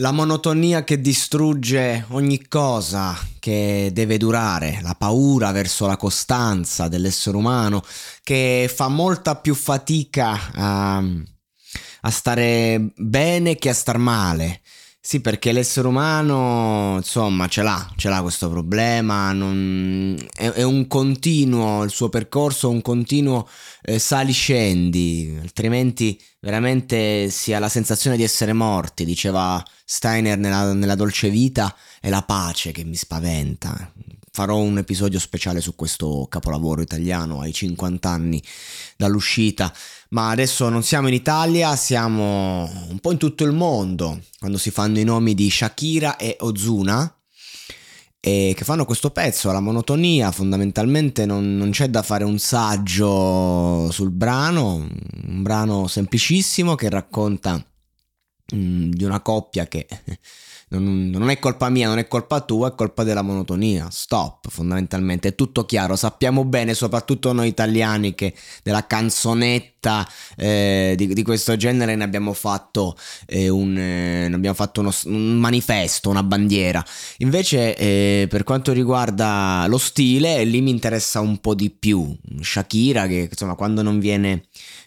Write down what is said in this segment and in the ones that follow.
La monotonia che distrugge ogni cosa che deve durare, la paura verso la costanza dell'essere umano, che fa molta più fatica a, a stare bene che a star male. Sì, perché l'essere umano, insomma, ce l'ha, ce l'ha questo problema, non, è, è, un continuo, il suo percorso è un continuo eh, sali-scendi, altrimenti veramente si ha la sensazione di essere morti, diceva Steiner nella, nella Dolce Vita, è la pace che mi spaventa. Farò un episodio speciale su questo capolavoro italiano ai 50 anni dall'uscita. Ma adesso non siamo in Italia, siamo un po' in tutto il mondo, quando si fanno i nomi di Shakira e Ozuna, e che fanno questo pezzo, la monotonia, fondamentalmente non, non c'è da fare un saggio sul brano, un brano semplicissimo che racconta mm, di una coppia che non, non, è colpa mia, non è colpa tua, è colpa della monotonia. Stop, fondamentalmente. È tutto chiaro. Sappiamo bene, soprattutto noi italiani, che della canzonetta eh, di, di, questo genere ne abbiamo fatto, eh, un, eh, ne abbiamo fatto uno, un manifesto, una bandiera. Invece, eh, per quanto riguarda lo stile, lì mi interessa un po' di più. Shakira, che insomma, quando non viene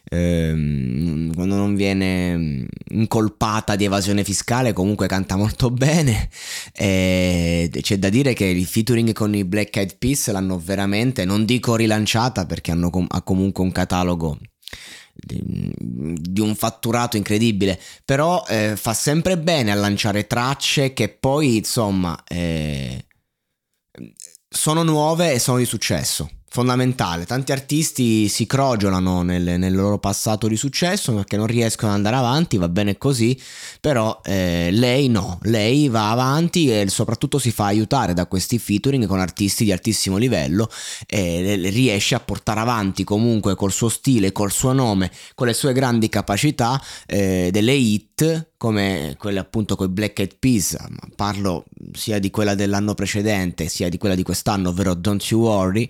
ehm, quando non viene incolpata di evasione fiscale comunque canta molto bene. E c'è da dire che il featuring con i Black Eyed Peas l'hanno veramente non dico rilanciata perché hanno com- ha comunque un catalogo di, di un fatturato incredibile però eh, fa sempre bene a lanciare tracce che poi insomma eh, sono nuove e sono di successo fondamentale. Tanti artisti si crogiolano nel, nel, loro passato di successo perché non riescono ad andare avanti, va bene così, però eh, lei no, lei va avanti e soprattutto si fa aiutare da questi featuring con artisti di altissimo livello e riesce a portare avanti comunque col suo stile, col suo nome, con le sue grandi capacità eh, delle hit come quelle appunto con i Black Eyed Peas, parlo sia di quella dell'anno precedente sia di quella di quest'anno, ovvero Don't You Worry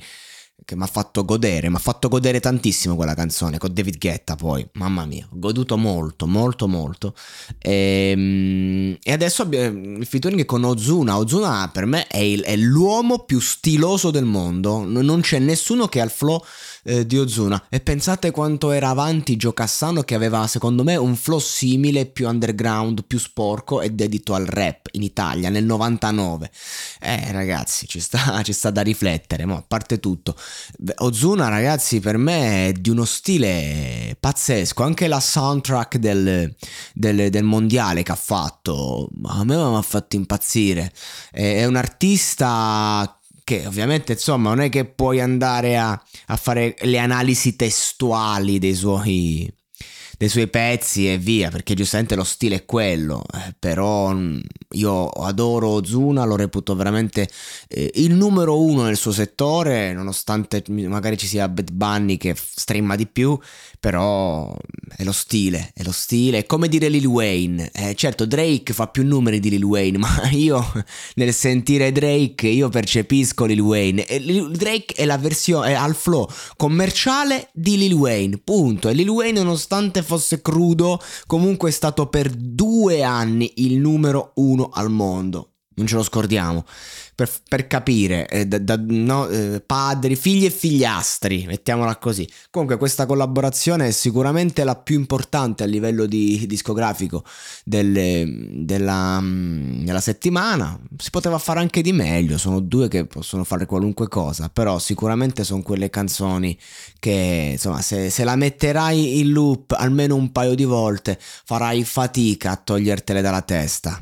che mi ha fatto godere, mi ha fatto godere tantissimo quella canzone con David Guetta poi, mamma mia, ho goduto molto, molto, molto. E, ehm, e adesso il featuring con Ozuna, Ozuna per me è, il, è l'uomo più stiloso del mondo, non c'è nessuno che ha il flow eh, di Ozuna e pensate quanto era avanti Gio Cassano che aveva secondo me un flow simile, più underground, più sporco e dedito al rap in Italia nel 99. Eh ragazzi, ci sta, ci sta da riflettere, ma a parte tutto. Ozuna ragazzi per me è di uno stile pazzesco, anche la soundtrack del, del, del mondiale che ha fatto, a me mi ha fatto impazzire. È un artista che ovviamente insomma non è che puoi andare a, a fare le analisi testuali dei suoi, dei suoi pezzi e via, perché giustamente lo stile è quello, eh, però mm, io adoro Ozuna, lo reputo veramente eh, il numero uno nel suo settore, nonostante magari ci sia Bad Bunny che streama di più, però è lo stile, è lo stile, è come dire Lil Wayne, eh, certo Drake fa più numeri di Lil Wayne, ma io nel sentire Drake io percepisco Lil Wayne, e Drake è la versione, è al flow commerciale di Lil Wayne, punto, e Lil Wayne nonostante fosse crudo comunque è stato per due anni il numero uno al mondo, non ce lo scordiamo per, per capire, eh, da, da, no, eh, padri, figli e figliastri, mettiamola così. Comunque questa collaborazione è sicuramente la più importante a livello di, discografico delle, della, mm, della settimana. Si poteva fare anche di meglio, sono due che possono fare qualunque cosa, però sicuramente sono quelle canzoni che insomma se, se la metterai in loop almeno un paio di volte farai fatica a togliertele dalla testa.